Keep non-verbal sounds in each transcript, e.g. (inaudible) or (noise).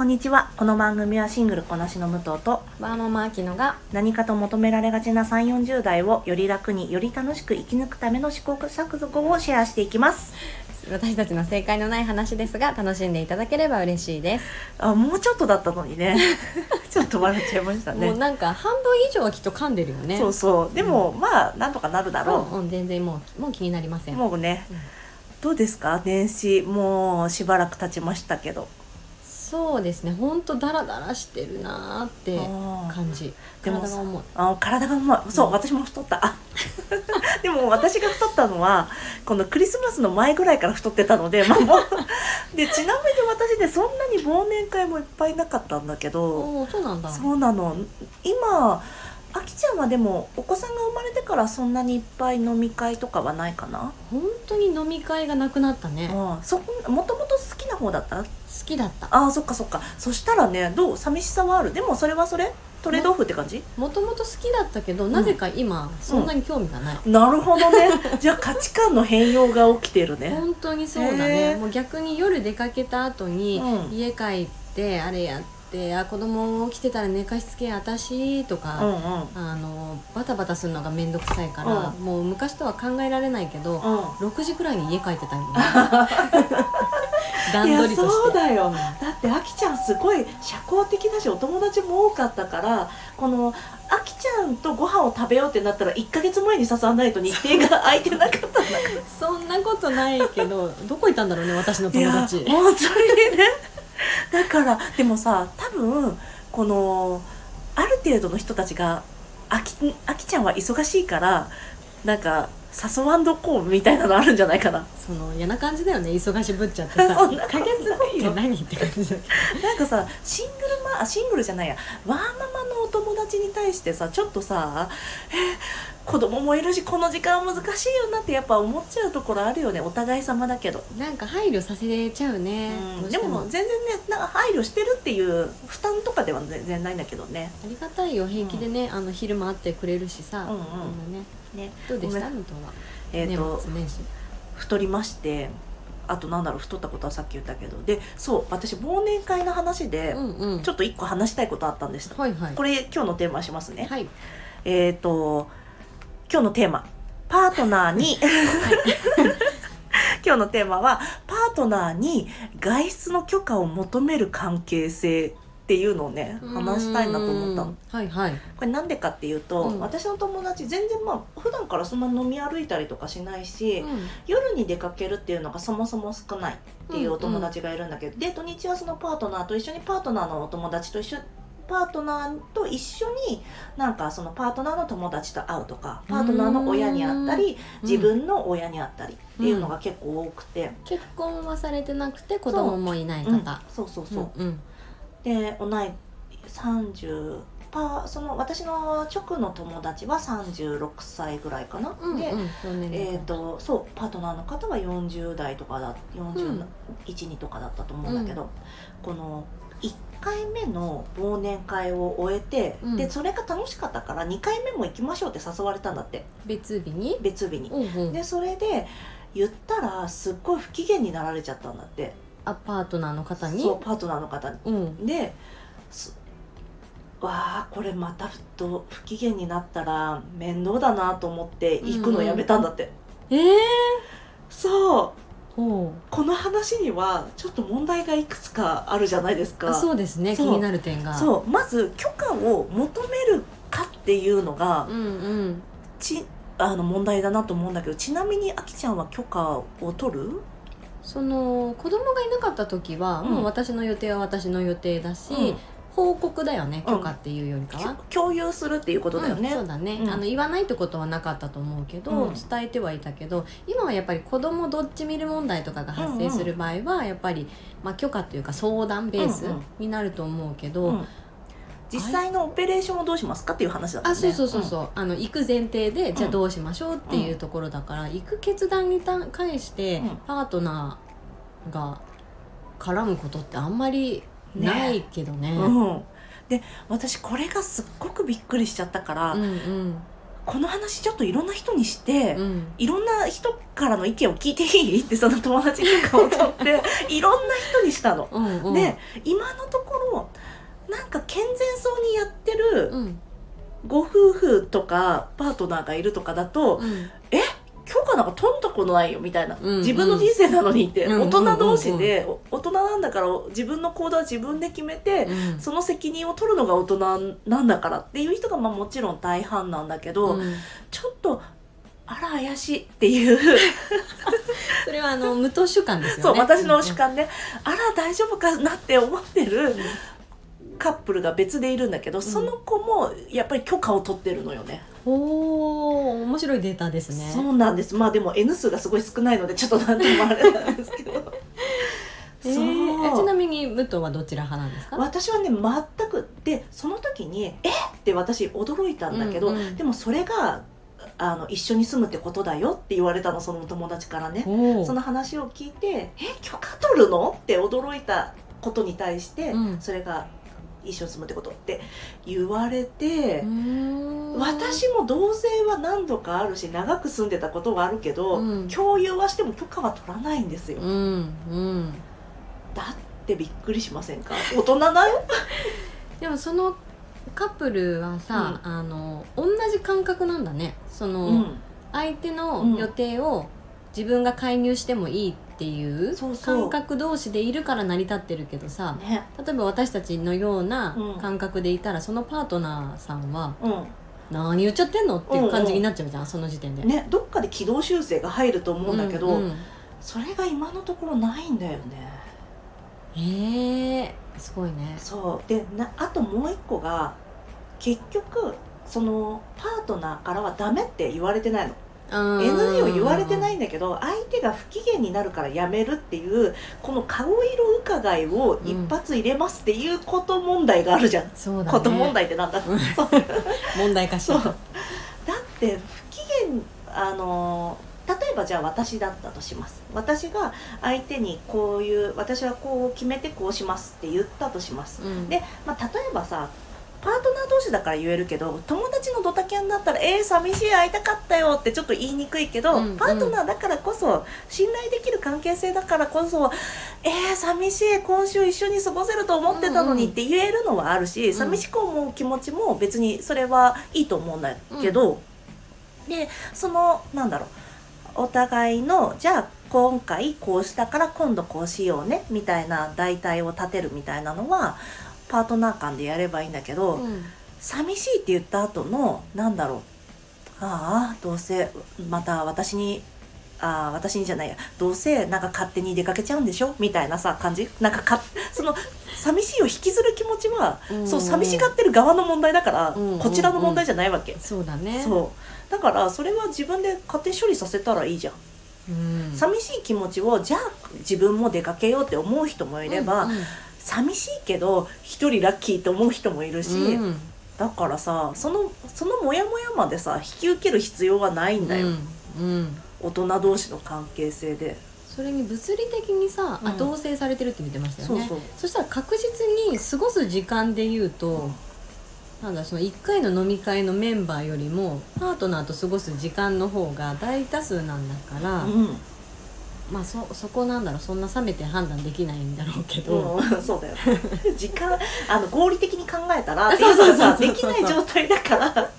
こんにちは。この番組はシングルこなしの武藤とワーママアキノが何かと求められがちな3 4 0代をより楽により楽しく生き抜くための試行錯誤をシェアしていきます。私たちの正解のない話ですが楽しんでいただければ嬉しいです、あもうちょっとだったのにね。(laughs) ちょっと笑っちゃいましたね。もうなんか半分以上はきっと噛んでるよね。そうそう。でも、まあなんとかなるだろう。んうん全然もうもう気になりませう、ん。もうね、うん。どうですか？年始もうしばらく経ちましたけどそうですね。ほんとダラダラしてるなーって感じ。でも体が重い。あ体が重い。そう、うん私も太った。あ (laughs) でも私が太ったのはこのクリスマスの前ぐらいから太ってたので、(laughs) まあ、もうでちなみに私ねそんなに忘年会もいっぱいなかったんだけどそうなんだ。そうなの。今あきちゃんはでもお子さんが生まれてからそんなにいっぱい飲み会とかはないかな、本当に飲み会がなくなったね。好うん、そこもともと好きな方だった？きだった。あーそっかそっか。そしたらねどう？寂しさはある。でもそれはそれ？トレードオフって感じ、もともと好きだったけど、なぜか今そんなに興味がない、なるほどね。(laughs) じゃあ価値観の変容が起きてるね。本当にそうだね。もう逆に夜出かけた後に、うん。家帰ってあれやってあ子供起きてたら寝かしつけ私とうんか、うん。あのバタバタするのが面倒くさいから、もう昔とは考えられないけど、うん。6時くらいに家帰ってたよね。(laughs) 段取りとして。いやそうだよ。だってあきちゃんすごい社交的だしお友達も多かったからこのあきちゃんとご飯を食べようってなったら1か月前に誘わないと日程が空いてなかった (laughs) そんなことないけどどこ行ったんだろうね私の友達。本当にねだからでもさ多分このある程度の人たちがあきあきちゃんは忙しいからなんか誘わんどこうみたいなのあるんじゃないかな。その嫌な感じだよね忙しぶっちゃってさ。(laughs) そんな1ヶ月後って何って感じだなんかさシングルマあシングルじゃないや。ワーママのお友達に対してさちょっとさえ子供もいるしこの時間は難しいよなってやっぱ思っちゃうところあるよね。お互い様だけど、なんか配慮させちゃうね、どうしてでも全然ねなんか配慮してるっていう負担とかでは全然ないんだけどね。ありがたいよ。平気でね、あの昼間会ってくれるしさ、うんうん。ね。ね。どうでした？ごめん。武藤は、えっ、と年末年始。太りましてあとなんだろう太ったことはさっき言ったけど。でそう私忘年会の話で、うんうん。ちょっと一個話したいことあったんです。はいはい。これ今日のテーマしますね、はい。えっ、と今日のテーマ。パートナーに。(laughs) 今日のテーマはパートナーに外出の許可を求める関係性っていうのをね話したいなと思ったの。はいはい。これなんでかっていうと、うん。私の友達全然まあ普段からそんな飲み歩いたりとかしないし、うん。夜に出かけるっていうのがそもそも少ないっていうお友達がいるんだけど、で土日はそのパートナーと一緒にパートナーのお友達と一緒パートナーと一緒になんかそのパートナーの友達と会うとかパートナーの親に会ったり自分の親に会ったりっていうのが結構多くて、結婚はされてなくて子供もいないうん。方そうそうそう、うんうん。で同い30パーその私の直の友達は36歳ぐらいかな、で、うんうんそうねえー、とそうパートナーの方は40代とかだうん41、2とかだったと思うんだけど、この1回目の忘年会を終えて、うん。でそれが楽しかったから2回目も行きましょうって誘われたんだって。別日に？別日に。うんうん。でそれで言ったらすっごい不機嫌になられちゃったんだって。あパートナーの方に？そうパートナーの方に。うん。ですわあこれまたふと不機嫌になったら面倒だなと思って行くのやめたんだって。ええそう。ほこの話にはちょっと問題がいくつかあるじゃないですうか。あそうですね。気になる点が。そう。まず許可を求めるかっていうのがうんうん。ちあの問題だなと思うんだけどちなみにあきちゃんは許可を取る？その子供がいなかった時は、うん。もう私の予定は私の予定だし、うん報告だよねうん。許可っていうよりかは、きょ共有するっていうことだよね、うんそうだね、うん。あの言わないってことはなかったと思うけど、うん。伝えてはいたけど今はやっぱり子供どっち見る問題とかが発生する場合はやっぱり、まあ、許可というか相談ベースうんうん。になると思うけど、うん。実際のオペレーションをどうしますかっていう話だったね。あそうそうそうそう、あの行く前提でじゃあうんどうしましょうっていうところだから、行く決断に対してうん。パートナーが絡むことってあんまりないけどね。うん。うんで私これがすっごくびっくりしちゃったから、うんうん。この話ちょっといろんな人にして、うん。いろんな人からの意見を聞いていい？ってその友達とかを取って (laughs) いろんな人にしたの。うんうん。で今のとこなんか健全そうにやってるうん。ご夫婦とかパートナーがいるとかだと、うん許可なんか取んだことないよみたいな、うんうん。自分の人生なのにって、うん大人同士で、お大人なんだから自分の行動は自分で決めて、うん。その責任を取るのが大人なんだからっていう人がまあもちろん大半なんだけど、うん。ちょっとあら怪しいっていう。(laughs) それはあの無糖主観ですよね。そう私の主観で、あら大丈夫かなって思ってるカップルが別でいるんだけど、その子もやっぱり許可を取ってるのよね。おお面白いデータですね。そうなんです。まあでも N 数がすごい少ないのでちょっとなんともあれなんですけど。(laughs) えーちなみに武藤はどちら派なんですか？私はね全くでその時に「えっ!」て私驚いたんだけど、うんうん。でもそれがあの一緒に住むってことだよって言われたのその友達からね。その話を聞いて「え許可取るの?」って驚いたことに対して、うん。それが一緒に住むってことって言われて私も同棲は何度かあるし長く住んでたことはあるけど、うん。共有はしても許可は取らないんですよ、うんうん。だってびっくりしませんか？大人だよ？(laughs) でもそのカップルはさ、あの同じ感覚なんだね。その、うん。相手の予定を自分が介入してもいいっていうそう感覚同士でいるから成り立ってるけどさね。例えば私たちのようなうん。感覚でいたら、そのパートナーさんはうん。何言っちゃってんのっていう感じになっちゃうじゃん、その時点で。ねどっかで軌道修正が入ると思うんだけど、うんうんそれが今のところないんだよね。へえすごいね。そう。でなあともう一個が結局そのパートナーからはダメって言われてないの NG を言われてないんだけど相手が不機嫌になるからやめるっていうこの顔色伺いを一発入れますっていうこと問題があるじゃん、そうだね。こと問題ってなんだ？問題化しそう。た。だって不機嫌あの例えばじゃあ私だったとします。私が相手にこういう私はこう決めてこうしますって言ったとします。うん。で、まあ、例えばさ同士だから言えるけど友達のドタキャンだったら「えー、寂しい会いたかったよ」ってちょっと言いにくいけど、うんうん。パートナーだからこそ信頼できる関係性だからこそ「えー、寂しい今週一緒に過ごせると思ってたのに」って言えるのはあるし、ん。寂しく思う気持ちも別にそれはいいと思うんだけど、でそのなんだろうお互いのじゃあ今回こうしたから今度こうしようねみたいな代替を立てるみたいなのはパートナー間でやればいいんだけど、うん寂しいって言った後のなんだろう。ああどうせまた私にああ私にじゃないや。どうせなんか勝手に出かけちゃうんでしょ？みたいなさ感じ？なんかかその寂しいを引きずる気持ちは、うん。そう寂しがってる側の問題だから、うんこちらの問題じゃないわけ、そうだね。そう。だからそれは自分で勝手に処理させたらいいじゃん、うん。寂しい気持ちをじゃあ自分も出かけようって思う人もいれば、うん寂しいけど一人ラッキーと思う人もいるし、うんだからさそのそのモヤモヤまでさ引き受ける必要はないんだよ、うんうん。大人同士の関係性で、それに物理的にさ、あうん。同棲されてるって言ってましたよね。そうそう。そしたら確実に過ごす時間で言うと、なんだその1回の飲み会のメンバーよりもパートナーと過ごす時間の方が大多数なんだから、うん、まあそそこなんだろうそんな冷めて判断できないんだろうけど、うん、(laughs) そうだよ。(laughs) 時間あの合理的に考えたらそうでそうそう。そうきない状態だから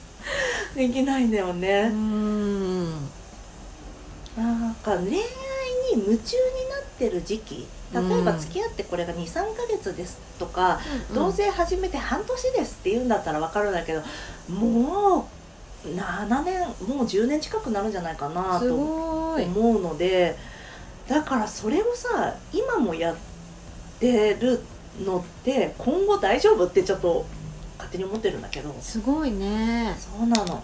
(laughs) できないんだようね、ん。なんか恋愛に夢中になってる時期例えばうん。付き合ってこれが23ヶ月ですとか、うん同棲始めて半年ですって言うんだったら分かるんだけどもう7年もう10年近くなるんじゃないかなすと思うのでだからそれをさ今もやってるのって今後大丈夫ってちょっと勝手に思ってるんだけど。すごいね。そうなの。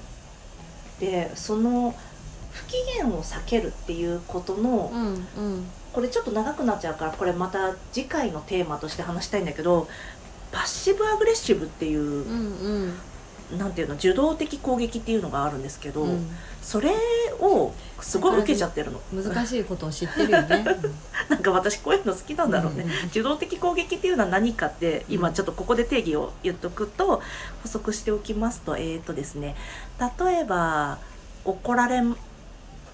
でその不機嫌を避けるっていうことの、うんうん。これちょっと長くなっちゃうからこれまた次回のテーマとして話したいんだけどパッシブアグレッシブっていうなんていうの受動的攻撃っていうのがあるんですけど、うん。それをすごい受けちゃってるの。難しいことを知ってるよね。(laughs) なんか私こういうの好きなんだろうね、うん。うん受動的攻撃っていうのは何かって今ちょっとここで定義を言っとくと補足しておきますとえーとですね例えば怒られ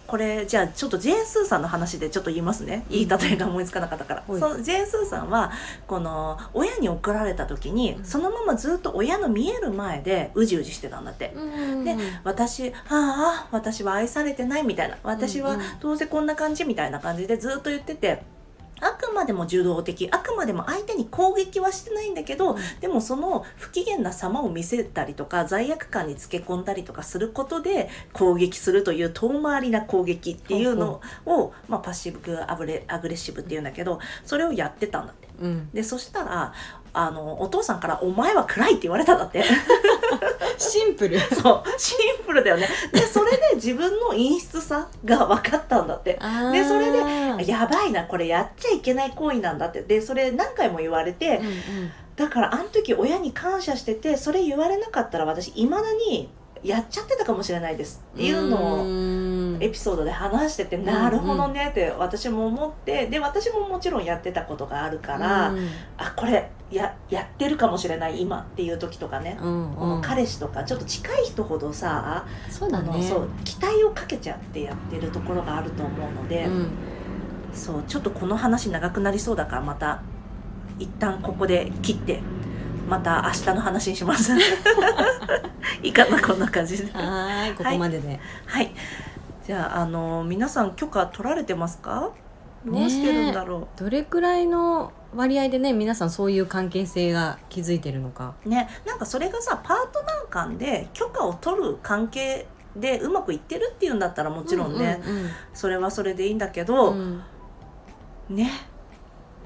これじゃあちょっとジェーン・スーさんの話でちょっと言いますね。言い例えが思いつかなかったから、はいそのジェーン・スーさんはこの親に送られた時にうん。そのままずっと親の見える前でうじうじしてたんだって。うんで私ああ私は愛されてないみたいな。私はうんうん。どうせこんな感じみたいな感じでずっと言っててあくまでも受動的。あくまでも相手に攻撃はしてないんだけど、うん。でもその不機嫌な様を見せたりとか罪悪感につけ込んだりとかすることで攻撃するという遠回りな攻撃っていうのを、まあ、パッシブアグレアグレッシブっていうんだけどそれをやってたんだって。うん。でそしたらあのお父さんから「お前は暗い」って言われたんだって。(laughs) シンプル。そう。シンプルだよね。でそれで自分の陰湿さが分かったんだって。でそれでやばいなこれやっちゃいけない行為なんだって。でそれ何回も言われて、うんうん。だからあの時親に感謝しててそれ言われなかったら私いまだにやっちゃってたかもしれないです。っていうのをんエピソードで話してて、んなるほどねって私も思ってで私ももちろんやってたことがあるから、うん。あこれややってるかもしれない今っていう時とかね、うんこのうん彼氏とかちょっと近い人ほどさそうだね。あのそう期待をかけちゃってやってるところがあると思うので、うん。そうちょっとこの話長くなりそうだからまた一旦ここで切ってまた明日の話にします。(laughs) (laughs) いいかなこんな感じで。はーいここまでで、はいじゃああの皆さん許可取られてますか？どうしてるんだろどれくらいの割合でね皆さんそういう関係性が築いてるのか。うねなんかそれがさパートナー間で許可を取る関係でうまくいってるっていうんだったらもちろんね、うんうん。それはそれでいいんだけど、うん。ね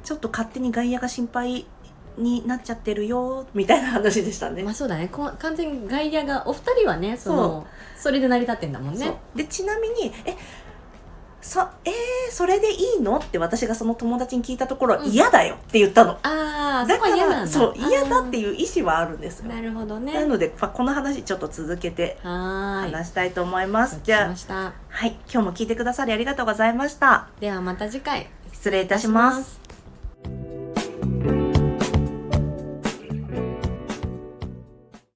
ちょっと勝手に外野が心配になっちゃってるよみたいな話でしたね。まあそうだねこ完全に外野がお二人はねそのそれで成り立ってんだもんねでちなみに「えそえー、それでいいの?」って私がその友達に聞いたところ「うん嫌だよ」って言ったの。ああそだからこは嫌なんだそう嫌だってういう意思はあるんですよ。なるほどねなので、まあ、この話ちょっと続けて話したいと思います。じゃあはい今日も聞いてくださりありがとうございました。ではまた次回失礼いたします。